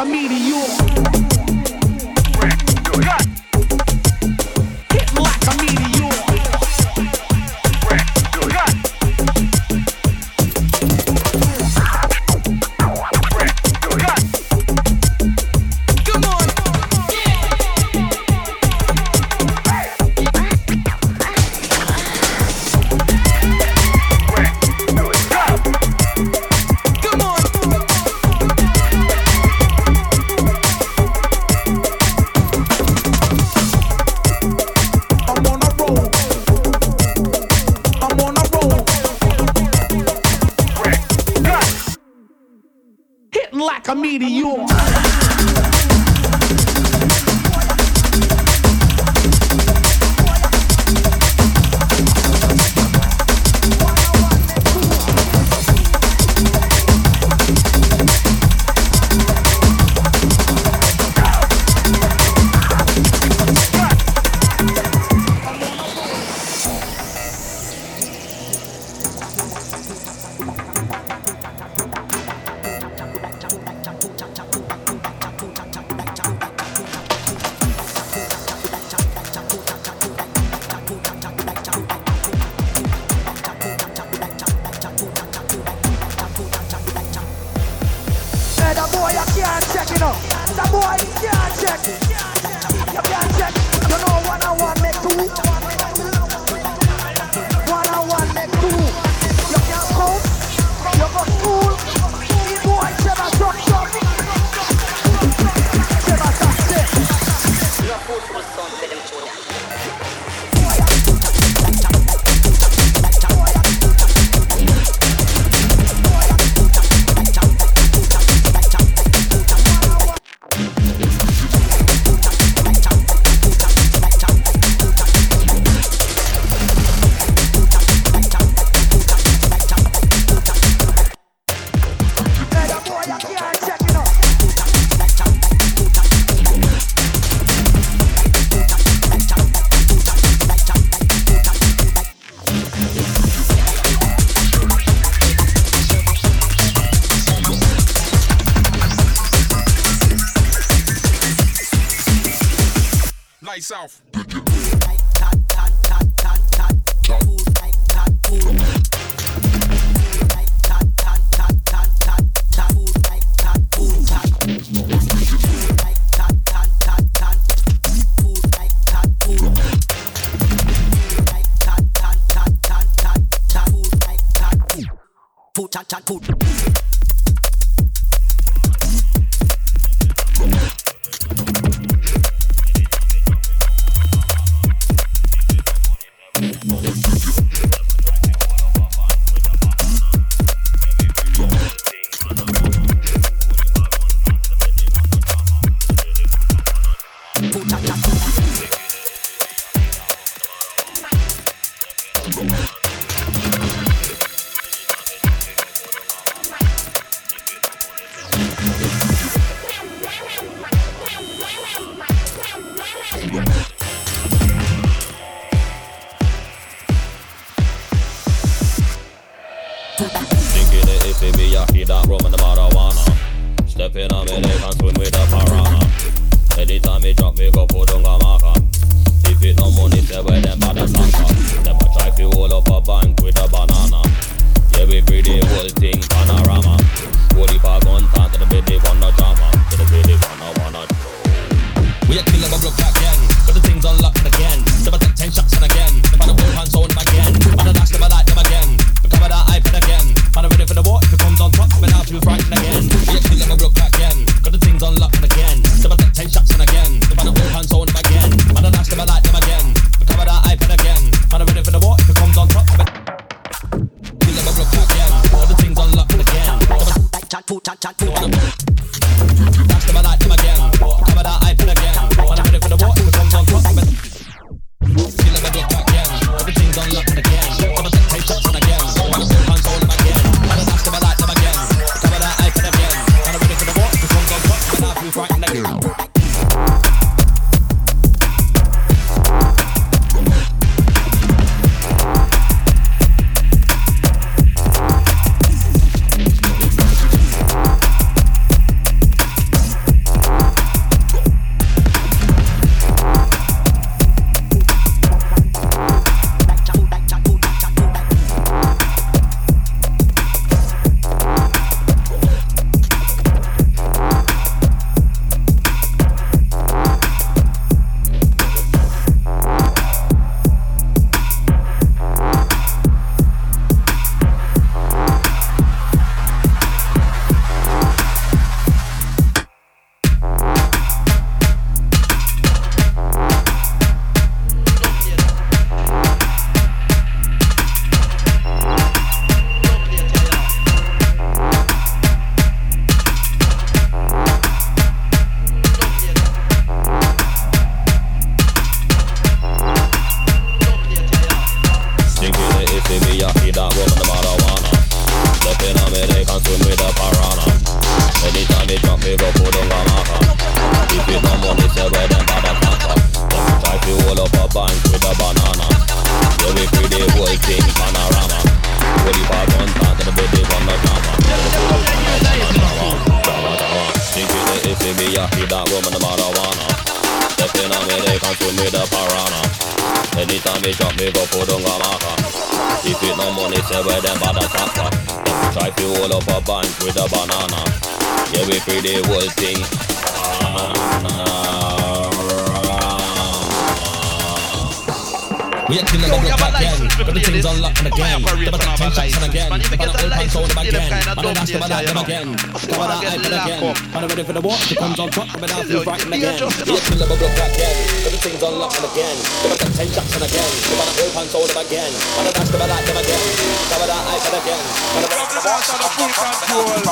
comedian.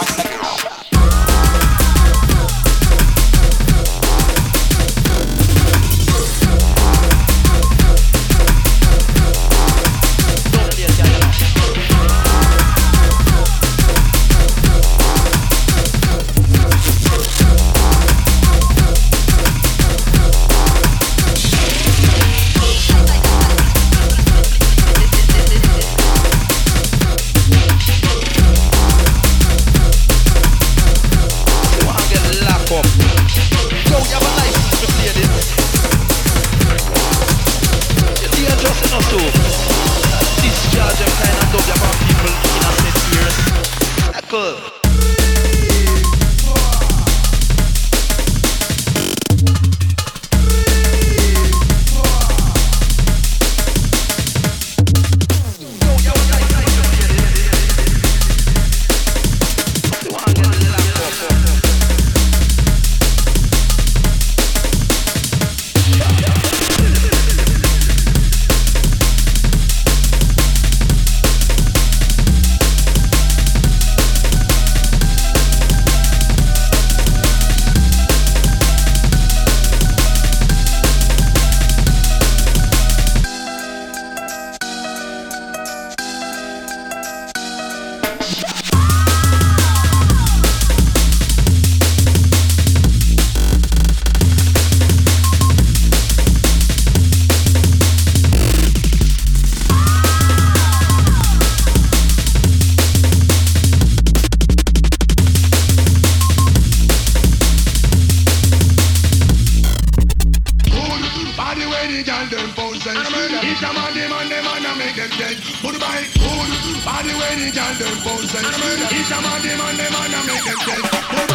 Top. Anybody when he can don't bounce Each a man, the man, the man, I make them dead.